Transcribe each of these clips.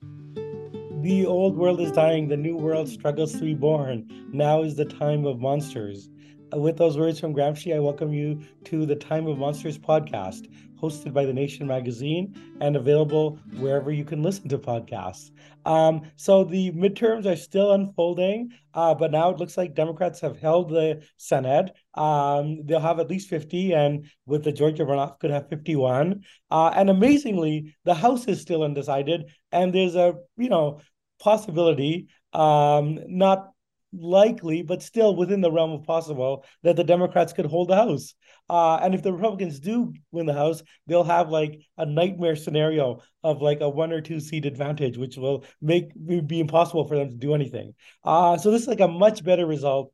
The old world is dying, the new world struggles to be born. Now is the time of monsters. With those words from Gramsci, I welcome you to the Time of Monsters podcast, hosted by The Nation magazine and available wherever you can listen to podcasts. Um, so the midterms are still unfolding, uh, but now it looks like Democrats have held the Senate. Um, they'll have at least 50, and with the Georgia runoff, could have 51. Uh, and amazingly, the House is still undecided, and there's a you know possibility, um, not likely, but still within the realm of possible that the Democrats could hold the House. Uh, and if the Republicans do win the House, they'll have like a nightmare scenario of like a one or two seat advantage, which will make it be impossible for them to do anything. Uh, so this is like a much better result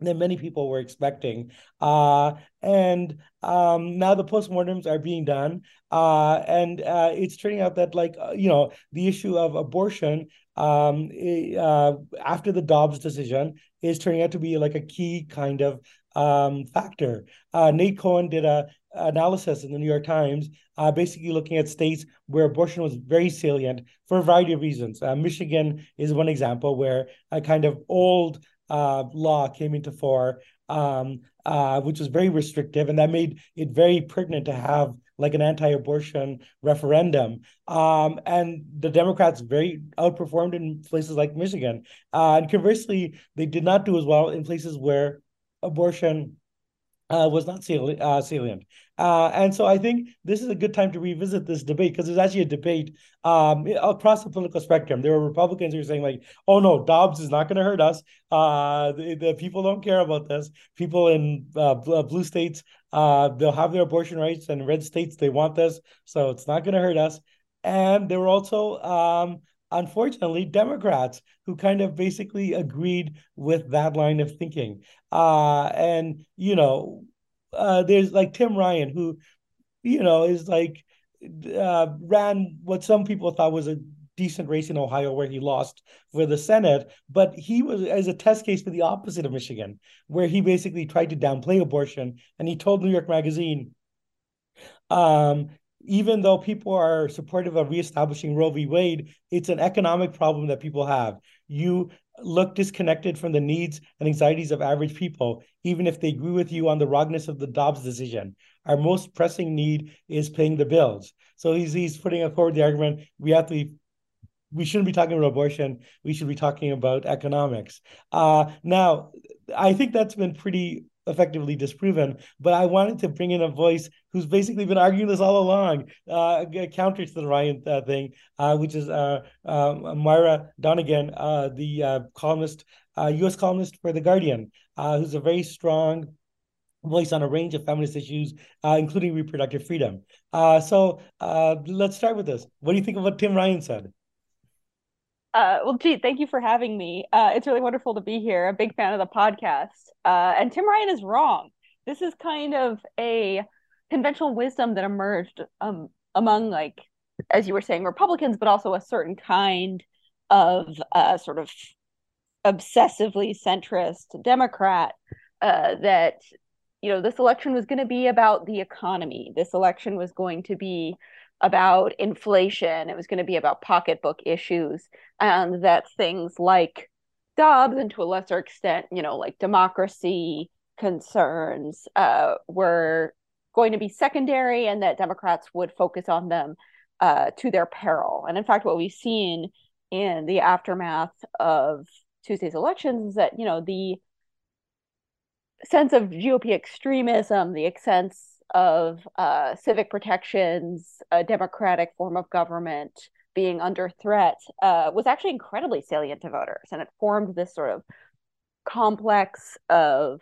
than many people were expecting. Uh, and um, now the postmortems are being done. Uh, and uh, it's turning out that, like, uh, you know, the issue of abortion um, uh, after the Dobbs decision is turning out to be like a key kind of um, factor. Uh, Nate Cohn did a analysis in the New York Times, basically looking at states where abortion was very salient for a variety of reasons. Michigan is one example where a kind of old uh, law came into force, um, uh, which was very restrictive, and that made it very pertinent to have like an anti-abortion referendum. Um, and the Democrats very outperformed in places like Michigan. Uh, and conversely, they did not do as well in places where abortion uh, was not salient. Uh, salient. Uh, and so I think this is a good time to revisit this debate because there's actually a debate um, across the political spectrum. There were Republicans who were saying like, "Oh no, Dobbs is not going to hurt us. Uh, the, the, people don't care about this. People in uh, uh, blue states, they'll have their abortion rights, and red states they want this, so it's not going to hurt us." And there were also um, unfortunately, Democrats who kind of basically agreed with that line of thinking. Uh, and, you know, uh, there's like Tim Ryan, who, you know, is like, uh, ran what some people thought was a decent race in Ohio where he lost for the Senate, but he was as a test case for the opposite of Michigan, where he basically tried to downplay abortion. And he told New York Magazine, um, even though people are supportive of reestablishing Roe v. Wade, it's an economic problem that people have. You look disconnected from the needs and anxieties of average people, even if they agree with you on the wrongness of the Dobbs decision. Our most pressing need is paying the bills. So he's he's putting forward the argument we have to we shouldn't be talking about abortion. We should be talking about economics. Uh, now, I think that's been pretty effectively disproven. But I wanted to bring in a voice who's basically been arguing this all along, uh, counter to the Ryan uh, thing, uh, which is uh, um, Moira Donegan, uh, the uh, columnist, U.S. columnist for The Guardian, who's a very strong voice on a range of feminist issues, including reproductive freedom. so let's start with this. What do you think of what Tim Ryan said? Uh, well, gee, thank you for having me. Uh, it's really wonderful to be here. A big fan of the podcast. Uh, and Tim Ryan is wrong. This is kind of a conventional wisdom that emerged um, among, like, as you were saying, Republicans, but also a certain kind of uh, sort of obsessively centrist Democrat uh, that, you know, this election was going to be about the economy. This election was going to be about inflation. It was going to be about pocketbook issues, and that things like Dobbs, and to a lesser extent, you know, like democracy concerns, uh, were going to be secondary, and that Democrats would focus on them uh, to their peril. And in fact, what we've seen in the aftermath of Tuesday's elections is that you know the sense of GOP extremism, the sense of uh, civic protections, a democratic form of government, being under threat uh, was actually incredibly salient to voters. And it formed this sort of complex of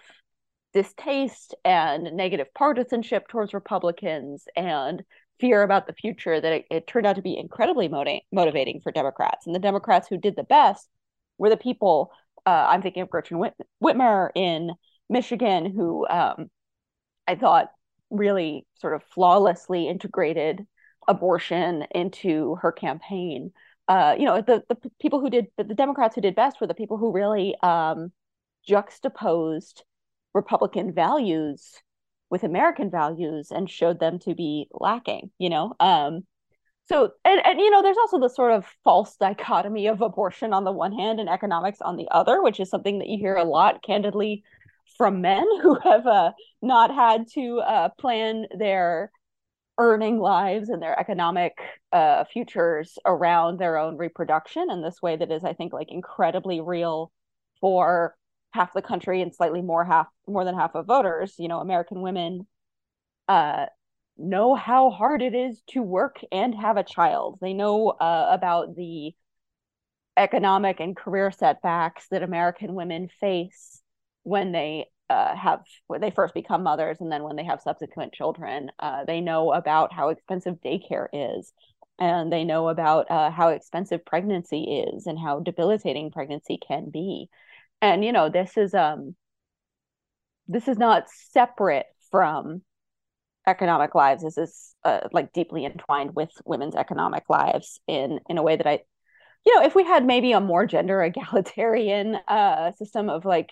distaste and negative partisanship towards Republicans and fear about the future that it, it turned out to be incredibly motiv- motivating for Democrats. And the Democrats who did the best were the people, uh, I'm thinking of Gretchen Whit- Whitmer in Michigan, who um, I thought really sort of flawlessly integrated abortion into her campaign. Uh, you know, the, the people who did, the Democrats who did best were the people who really um, juxtaposed Republican values with American values and showed them to be lacking, you know? Um, so, and, and, you know, there's also the sort of false dichotomy of abortion on the one hand and economics on the other, which is something that you hear a lot, candidly, from men who have uh, not had to uh, plan their earning lives and their economic uh, futures around their own reproduction in this way that is, I think, like incredibly real for half the country and slightly more half more than half of voters. You know american women uh know how hard it is to work and have a child. They know uh, about the economic and career setbacks that american women face when they uh, have when they first become mothers and then when they have subsequent children uh, they know about how expensive daycare is. And they know about uh, how expensive pregnancy is and how debilitating pregnancy can be. And you know this is um this is not separate from economic lives. This is uh, like deeply entwined with women's economic lives in in a way that i you know if we had maybe a more gender egalitarian uh system of like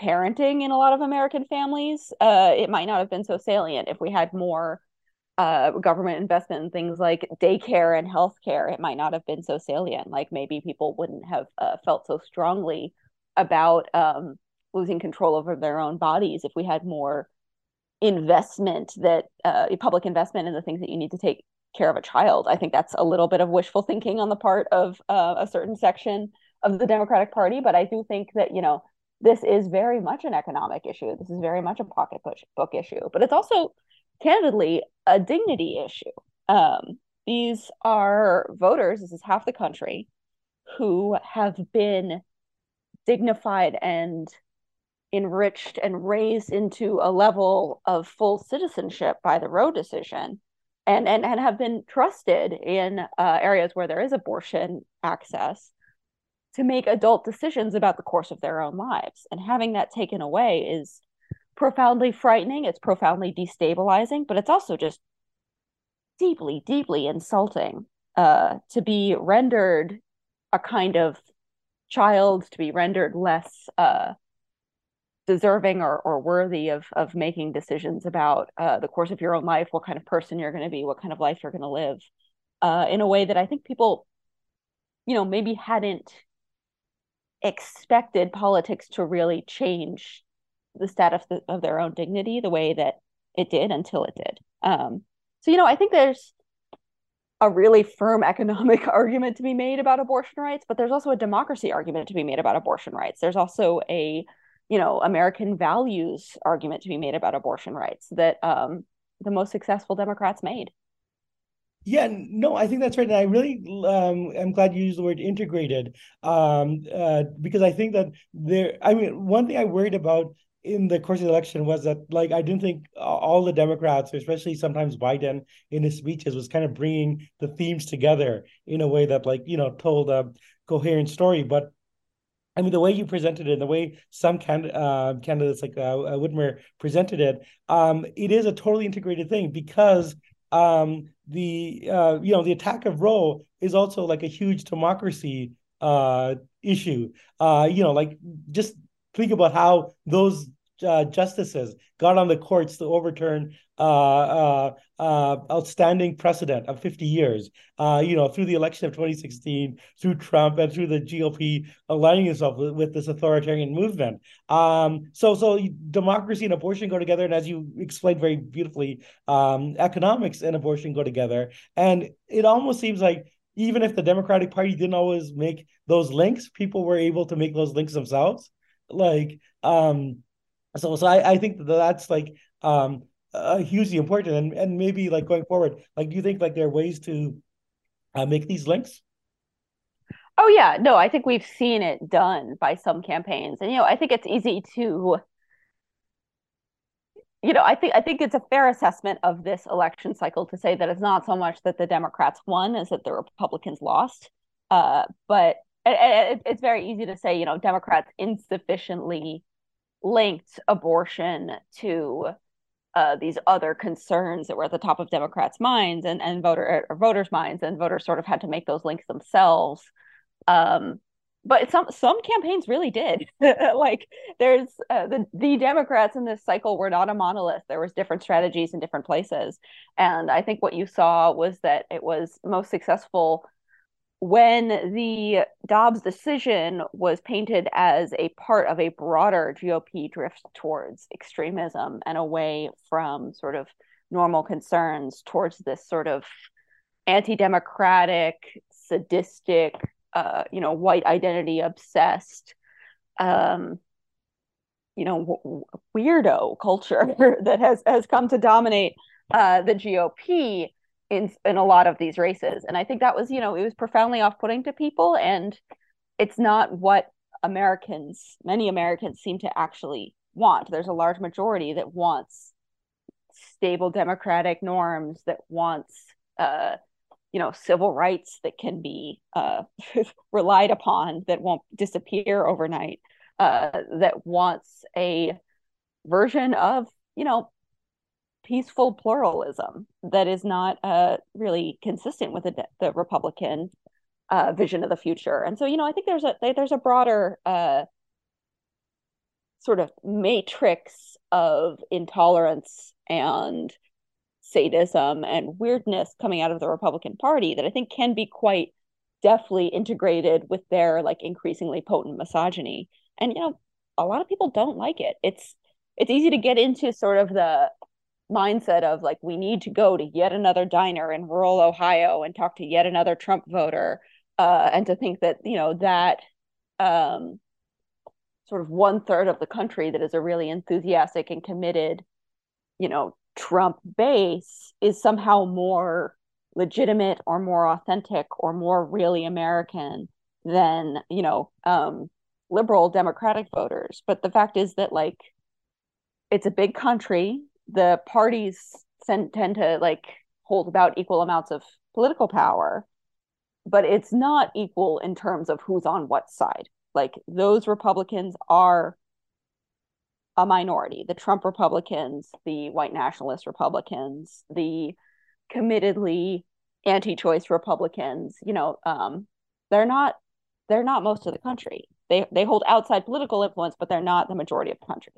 parenting in a lot of american families uh it might not have been so salient if we had more uh, government investment in things like daycare and healthcare, it might not have been so salient. Like maybe people wouldn't have uh, felt so strongly about um, losing control over their own bodies if we had more investment that uh, public investment in the things that you need to take care of a child. I think that's a little bit of wishful thinking on the part of uh, a certain section of the Democratic Party, but I do think that you know this is very much an economic issue. This is very much a pocketbook issue, but it's also candidly a dignity issue. Um, these are voters. This is half the country who have been dignified and enriched and raised into a level of full citizenship by the Roe decision and, and, and have been trusted in uh, areas where there is abortion access to make adult decisions about the course of their own lives. And having that taken away is profoundly frightening, it's profoundly destabilizing, but it's also just deeply, deeply insulting uh, to be rendered a kind of child to be rendered less uh, deserving or, or worthy of of making decisions about uh, the course of your own life, what kind of person you're going to be, what kind of life you're going to live, uh, in a way that I think people, you know, maybe hadn't expected politics to really change the status of their own dignity the way that it did until it did. Um, so you know, I think there's a really firm economic argument to be made about abortion rights, but there's also a democracy argument to be made about abortion rights. There's also a, you know, American values argument to be made about abortion rights that um, the most successful Democrats made. Yeah, no, I think that's right. And I really um, am glad you used the word integrated um, uh, because I think that there, I mean, one thing I worried about in the course of the election was that like I didn't think all the Democrats, especially sometimes Biden in his speeches, was kind of bringing the themes together in a way that like you know told a coherent story. But I mean, the way you presented it, the way some can, uh, candidates like uh, uh, Whitmer presented it, um, it is a totally integrated thing because um, the uh, you know the attack of Roe is also like a huge democracy uh, issue. Uh, you know, like just think about how those uh, justices got on the courts to overturn uh, uh, uh outstanding precedent of 50 years, uh, you know, through the election of 2016, through Trump, and through the GOP aligning itself with, with this authoritarian movement. Um, so, so democracy and abortion go together, and as you explained very beautifully, um, economics and abortion go together. And it almost seems like even if the Democratic Party didn't always make those links, people were able to make those links themselves like um so so I, I think that that's like um uh, hugely important and and maybe like going forward like do you think like there are ways to uh, make these links? Oh yeah, no, I think we've seen it done by some campaigns, and you know, I think it's easy to, you know, I think I think it's a fair assessment of this election cycle to say that it's not so much that the Democrats won as that the Republicans lost, uh, but it, it, it's very easy to say, you know, Democrats insufficiently linked abortion to uh, these other concerns that were at the top of Democrats' minds and and voter voters' minds, and voters sort of had to make those links themselves. Um, but some some campaigns really did. like there's uh, the the Democrats in this cycle were not a monolith. There was different strategies in different places, and I think what you saw was that it was most successful when the Dobbs decision was painted as a part of a broader GOP drift towards extremism and away from sort of normal concerns towards this sort of anti-democratic, sadistic, uh, you know, white identity obsessed, um, you know, w- weirdo culture that has has come to dominate uh, the GOP in in a lot of these races and i think that was you know it was profoundly off-putting to people and it's not what americans many americans seem to actually want. There's a large majority that wants stable democratic norms that wants uh you know civil rights that can be uh relied upon that won't disappear overnight uh that wants a version of you know peaceful pluralism that is not uh, really consistent with the, the Republican uh, vision of the future. And so, you know, I think there's a there's a broader uh, sort of matrix of intolerance and sadism and weirdness coming out of the Republican Party that I think can be quite deftly integrated with their like increasingly potent misogyny. And you know, a lot of people don't like it. It's it's easy to get into sort of the mindset of like we need to go to yet another diner in rural Ohio and talk to yet another Trump voter, uh, and to think that you know that um, sort of one third of the country that is a really enthusiastic and committed, you know, Trump base is somehow more legitimate or more authentic or more really American than you know um, liberal Democratic voters. But the fact is that like it's a big country the parties tend, tend to like hold about equal amounts of political power but it's not equal in terms of who's on what side. Like those republicans are a minority. The trump republicans the white nationalist republicans the committedly anti-choice republicans you know um, they're not they're not most of the country. They they hold outside political influence but they're not the majority of the country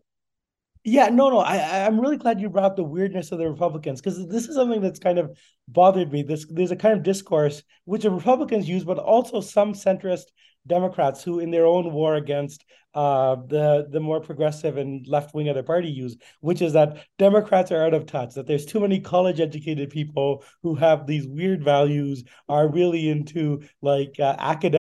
yeah, no, no. I I'm really glad you brought up the weirdness of the Republicans because this is something that's kind of bothered me. This there's a kind of discourse which the Republicans use, but also some centrist Democrats who, in their own war against uh, the the more progressive and left wing of the party, use, which is that Democrats are out of touch. That there's too many college educated people who have these weird values, are really into like uh, academic.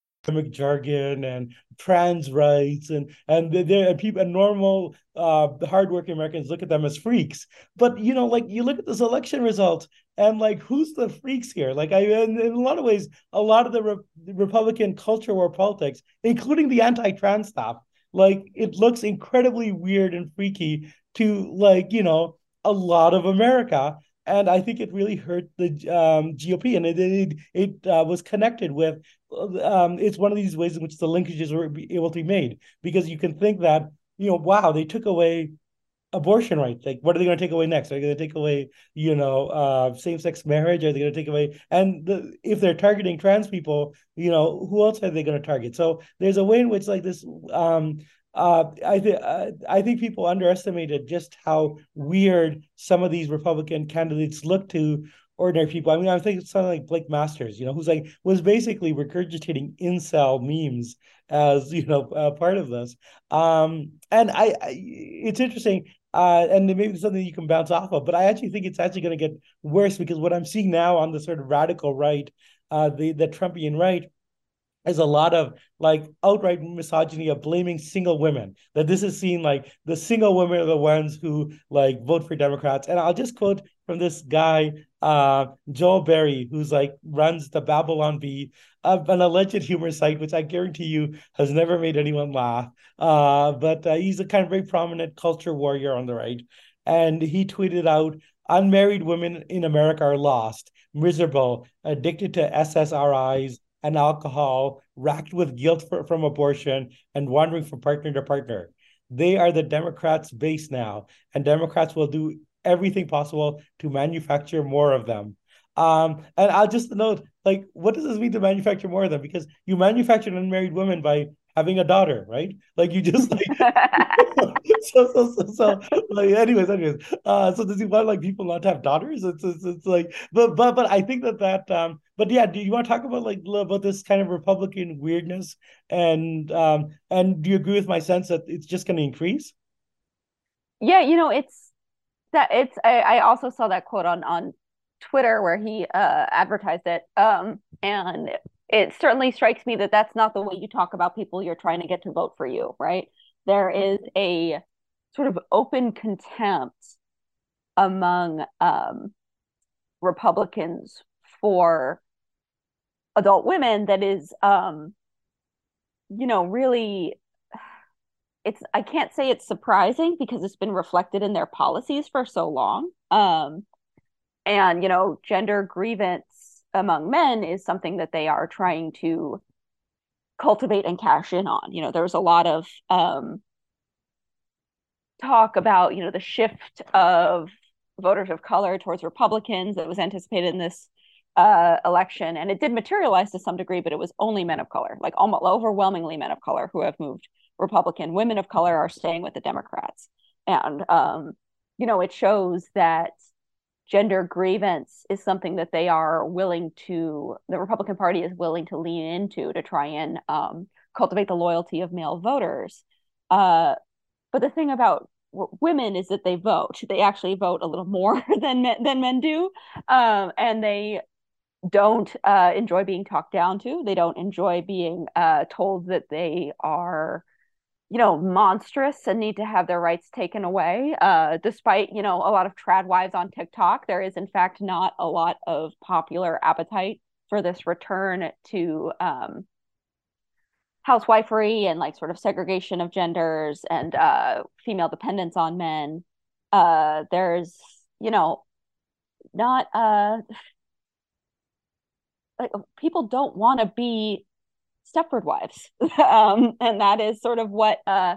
jargon and trans rights and and they're people and normal uh hardworking Americans look at them as freaks. But you know, like you look at this election result and like who's the freaks here? Like I in, in a lot of ways, a lot of the, Re- Republican culture war politics, including the anti-trans stuff, like it looks incredibly weird and freaky to like you know a lot of America and I think it really hurt the um, GOP, and it it, it uh, was connected with. Um, it's one of these ways in which the linkages were able to be made because you can think that you know, wow, they took away abortion rights. Like, what are they going to take away next? Are they going to take away, you know, uh, same-sex marriage? Are they going to take away? And the, if they're targeting trans people, you know, who else are they going to target? So there's a way in which like this um, uh, I uh, I think people underestimated just how weird some of these Republican candidates look to ordinary people. I mean, I think something like Blake Masters, you know, who's like was basically regurgitating incel memes as you know uh, part of this. Um, and I, I it's interesting. Uh, and maybe something you can bounce off of, but I actually think it's actually going to get worse because what I'm seeing now on the sort of radical right, uh, the the Trumpian right, is a lot of like outright misogyny of blaming single women. That this is seen like the single women are the ones who like vote for Democrats. And I'll just quote from this guy, uh, Joel Berry, who's like runs the Babylon Bee, uh, an alleged humor site, which I guarantee you has never made anyone laugh. Uh, but uh, he's a kind of very prominent culture warrior on the right. And he tweeted out, unmarried women in America are lost, miserable, addicted to SSRIs, and alcohol, racked with guilt for, from abortion, and wandering from partner to partner. They are the Democrats' base now, and Democrats will do everything possible to manufacture more of them. Um, and I'll just note, like, what does this mean to manufacture more of them? Because you manufacture unmarried women by having a daughter, right? Like you just like so, so so so like anyways, anyways. Uh so does he want like people not to have daughters? It's, it's it's like but but but I think that that um but yeah, do you want to talk about like about this kind of Republican weirdness and um and do you agree with my sense that it's just gonna increase? Yeah, you know, it's that it's I, I also saw that quote on on Twitter where he uh advertised it. Um and it certainly strikes me that that's not the way you talk about people you're trying to get to vote for you, right? There is a sort of open contempt among um, Republicans for adult women that is, um, you know, really. It's I can't say it's surprising because it's been reflected in their policies for so long. Um, and you know, gender grievance among men is something that they are trying to cultivate and cash in on. You know, there's a lot of um, talk about, you know, the shift of voters of color towards Republicans that was anticipated in this uh, election. And it did materialize to some degree, but it was only men of color, like almost overwhelmingly men of color who have moved Republican. Women of color are staying with the Democrats. And, um, you know, it shows that gender grievance is something that they are willing to the republican party is willing to lean into to try and um, cultivate the loyalty of male voters uh, but the thing about women is that they vote they actually vote a little more than men, than men do um, and they don't uh, enjoy being talked down to they don't enjoy being uh, told that they are you know, monstrous and need to have their rights taken away. Uh, despite, you know, a lot of trad wives on TikTok, there is in fact not a lot of popular appetite for this return to um, housewifery and like sort of segregation of genders and uh, female dependence on men. Uh, there's, you know, not uh, like people don't want to be Stepford wives. um, and that is sort of what uh,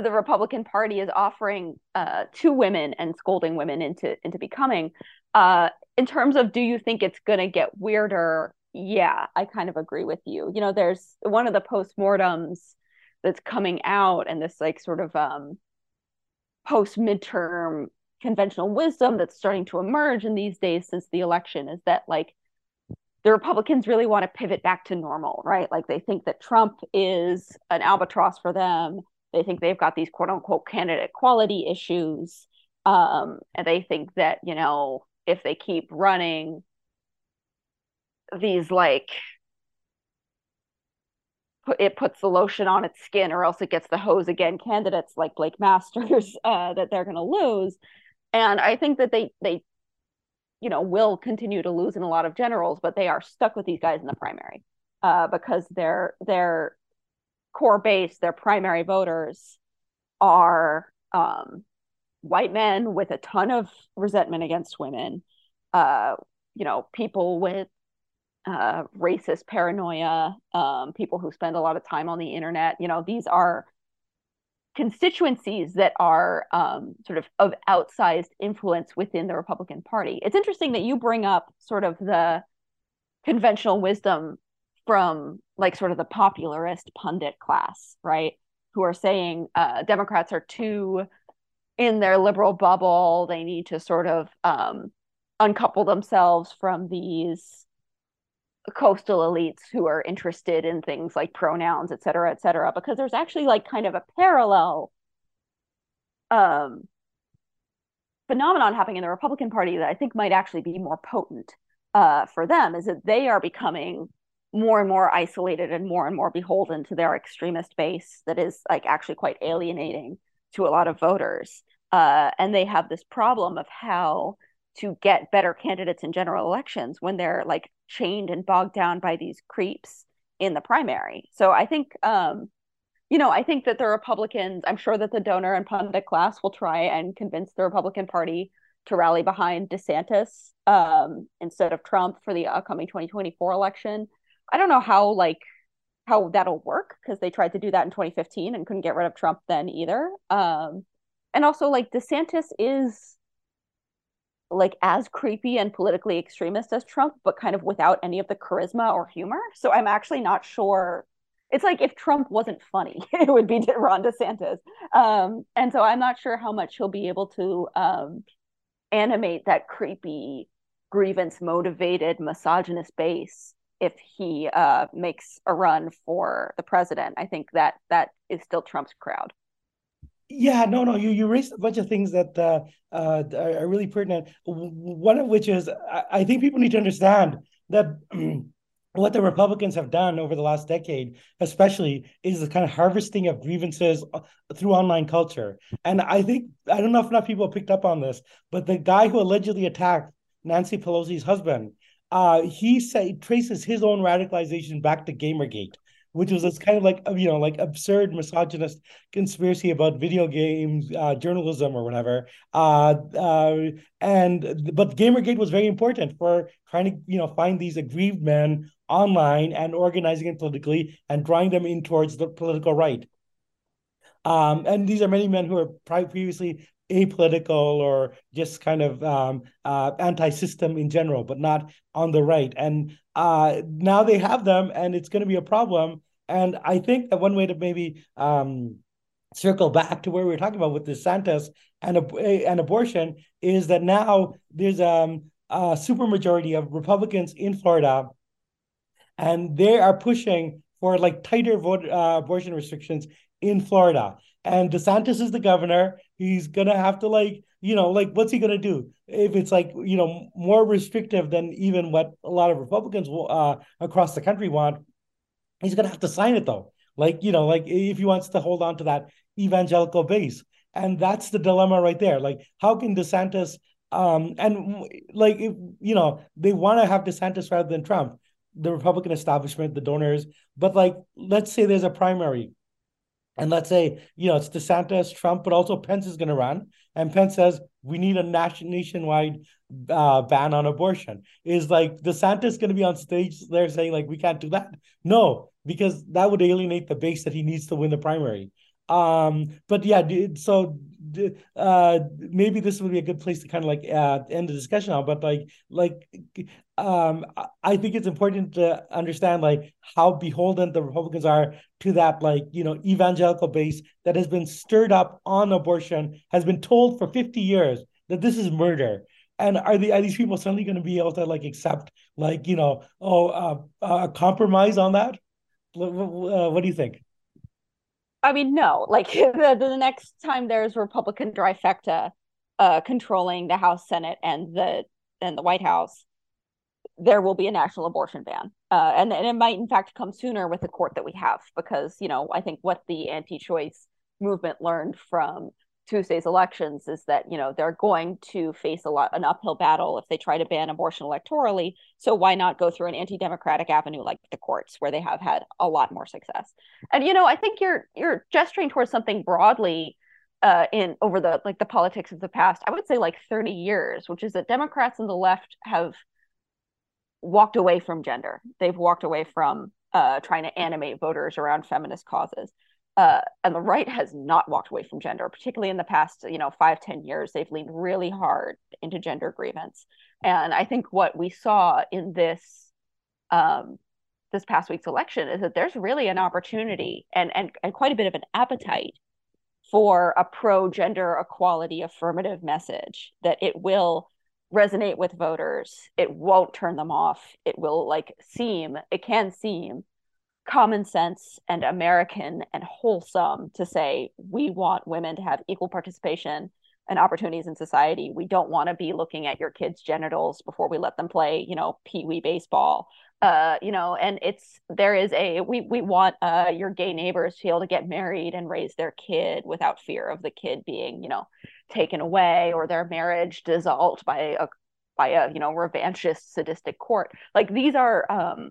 the Republican Party is offering uh, to women and scolding women into into becoming. Uh, in terms of, do you think it's going to get weirder yeah, I kind of agree with you. You know, there's one of the postmortems that's coming out and this like sort of um post midterm conventional wisdom that's starting to emerge in these days since the election is that like the Republicans really want to pivot back to normal, right? Like they think that Trump is an albatross for them. They think they've got these quote unquote candidate quality issues. Um, and they think that, you know, if they keep running these like it puts the lotion on its skin or else it gets the hose again candidates like blake masters uh, that they're going to lose and i think that they they you know will continue to lose in a lot of generals but they are stuck with these guys in the primary uh, because their their core base their primary voters are um, white men with a ton of resentment against women uh, you know people with uh, racist paranoia, um, people who spend a lot of time on the internet. You know, these are constituencies that are um, sort of of outsized influence within the Republican Party. It's interesting that you bring up sort of the conventional wisdom from like sort of the popularist pundit class, right? Who are saying uh, Democrats are too in their liberal bubble. They need to sort of um, uncouple themselves from these coastal elites who are interested in things like pronouns, et cetera, et cetera, because there's actually like kind of a parallel um, phenomenon happening in the Republican Party that I think might actually be more potent uh, for them is that they are becoming more and more isolated and more and more beholden to their extremist base that is like actually quite alienating to a lot of voters. Uh, and they have this problem of how to get better candidates in general elections when they're like chained and bogged down by these creeps in the primary. So I think um you know, I think that the Republicans, I'm sure that the donor and pundit class will try and convince the Republican Party to rally behind DeSantis um, instead of Trump for the upcoming 2024 election. I don't know how like how that'll work because they tried to do that in 2015 and couldn't get rid of Trump then either. Um, and also like DeSantis is like as creepy and politically extremist as Trump, but kind of without any of the charisma or humor. So I'm actually not sure. It's like if Trump wasn't funny, it would be Ron DeSantis. Um, and so I'm not sure how much he'll be able to um, animate that creepy, grievance motivated, misogynist base if he uh, makes a run for the president. I think that that is still Trump's crowd. Yeah, no, no. You you raised a bunch of things that uh, uh, are really pertinent. One of which is I, I think people need to understand that what the Republicans have done over the last decade, especially, is the kind of harvesting of grievances uh, through online culture. And I think I don't know if enough people picked up on this, but the guy who allegedly attacked Nancy Pelosi's husband, uh, he say traces his own radicalization back to Gamergate which was this kind of like you know like absurd misogynist conspiracy about video games uh, journalism or whatever. Uh, uh, and but gamergate was very important for trying to you know find these aggrieved men online and organizing it politically and drawing them in towards the political right. Um, and these are many men who were previously apolitical or just kind of um, uh, anti-system in general, but not on the right. And uh, now they have them, and it's going to be a problem. And I think that one way to maybe um, circle back to where we were talking about with DeSantis and and abortion is that now there's um, a supermajority of Republicans in Florida, and they are pushing for like tighter vote, uh, abortion restrictions in Florida. And DeSantis is the governor. He's gonna have to like, you know, like what's he gonna do if it's like, you know, more restrictive than even what a lot of Republicans will, uh, across the country want? He's gonna have to sign it though. Like, you know, like if he wants to hold on to that evangelical base. And that's the dilemma right there. Like, how can DeSantis um and like if you know they want to have DeSantis rather than Trump, the Republican establishment, the donors, but like let's say there's a primary and let's say, you know, it's DeSantis, Trump, but also Pence is going to run. And Pence says, we need a nation, nationwide uh, ban on abortion. Is like DeSantis going to be on stage there saying, like, we can't do that? No, because that would alienate the base that he needs to win the primary. Um, but yeah, so uh, maybe this would be a good place to kind of like uh, end the discussion on. But like, like, um, I think it's important to understand like how beholden the Republicans are to that like you know evangelical base that has been stirred up on abortion, has been told for fifty years that this is murder. And are the are these people suddenly going to be able to like accept like you know oh uh, uh compromise on that? Uh, what do you think? I mean, no. Like the, the next time there's Republican trifecta uh, controlling the House, Senate, and the and the White House, there will be a national abortion ban, uh, and and it might in fact come sooner with the court that we have, because you know I think what the anti-choice movement learned from Tuesday's elections is that you know they're going to face a lot an uphill battle if they try to ban abortion electorally. So why not go through an anti-democratic avenue like the courts, where they have had a lot more success? And you know, I think you're you're gesturing towards something broadly uh, in over the like the politics of the past. I would say like 30 years, which is that Democrats and the left have walked away from gender. They've walked away from uh, trying to animate voters around feminist causes uh, and the right has not walked away from gender, particularly in the past, you know, five ten years. They've leaned really hard into gender grievance, and I think what we saw in this um, this past week's election is that there's really an opportunity and and, and quite a bit of an appetite for a pro gender equality affirmative message that it will resonate with voters. It won't turn them off. It will like seem, it can seem common sense and American and wholesome to say we want women to have equal participation and opportunities in society. We don't want to be looking at your kids' genitals before we let them play, you know, pee wee baseball. Uh, you know, and it's there is a we we want uh your gay neighbors to be able to get married and raise their kid without fear of the kid being, you know, taken away or their marriage dissolved by a by a you know revanchist sadistic court. Like these are um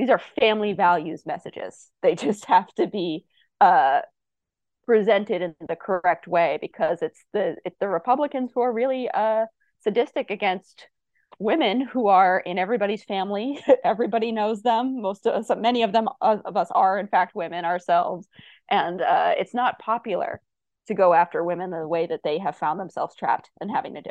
these are family values messages. They just have to be uh, presented in the correct way because it's the it's the Republicans who are really uh, sadistic against women who are in everybody's family. Everybody knows them. Most of us, many of them of us are in fact women ourselves, and uh, it's not popular to go after women the way that they have found themselves trapped and having to do.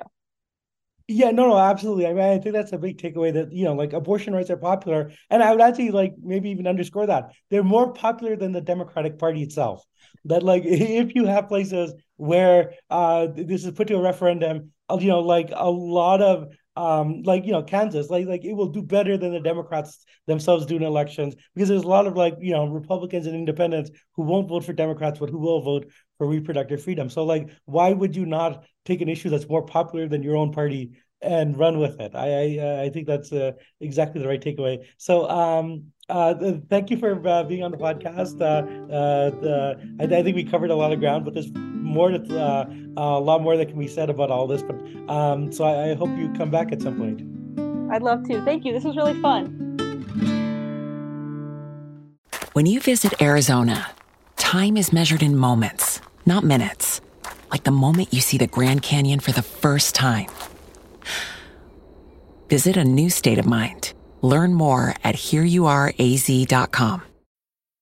Yeah, no, no, absolutely. I mean, I think that's a big takeaway that, you know, like abortion rights are popular. And I would actually like maybe even underscore that. They're more popular than the Democratic Party itself. That like if you have places where uh this is put to a referendum, uh, you know, like a lot of um, like you know Kansas, like like it will do better than the Democrats themselves do in elections because there's a lot of like you know Republicans and Independents who won't vote for Democrats but who will vote for reproductive freedom. So like, why would you not take an issue that's more popular than your own party and run with it? I I, I think that's uh, exactly the right takeaway. So um, uh, thank you for uh, being on the podcast. Uh, uh, the, I, I, think we covered a lot of ground, but there's more to, uh, a lot more that can be said about all this. But um, so I, I hope you come back at some point. I'd love to. Thank you. This was really fun. When you visit Arizona, time is measured in moments, not minutes. Like the moment you see the Grand Canyon for the first time. Visit a new state of mind. Learn more at hereyouareaz.com.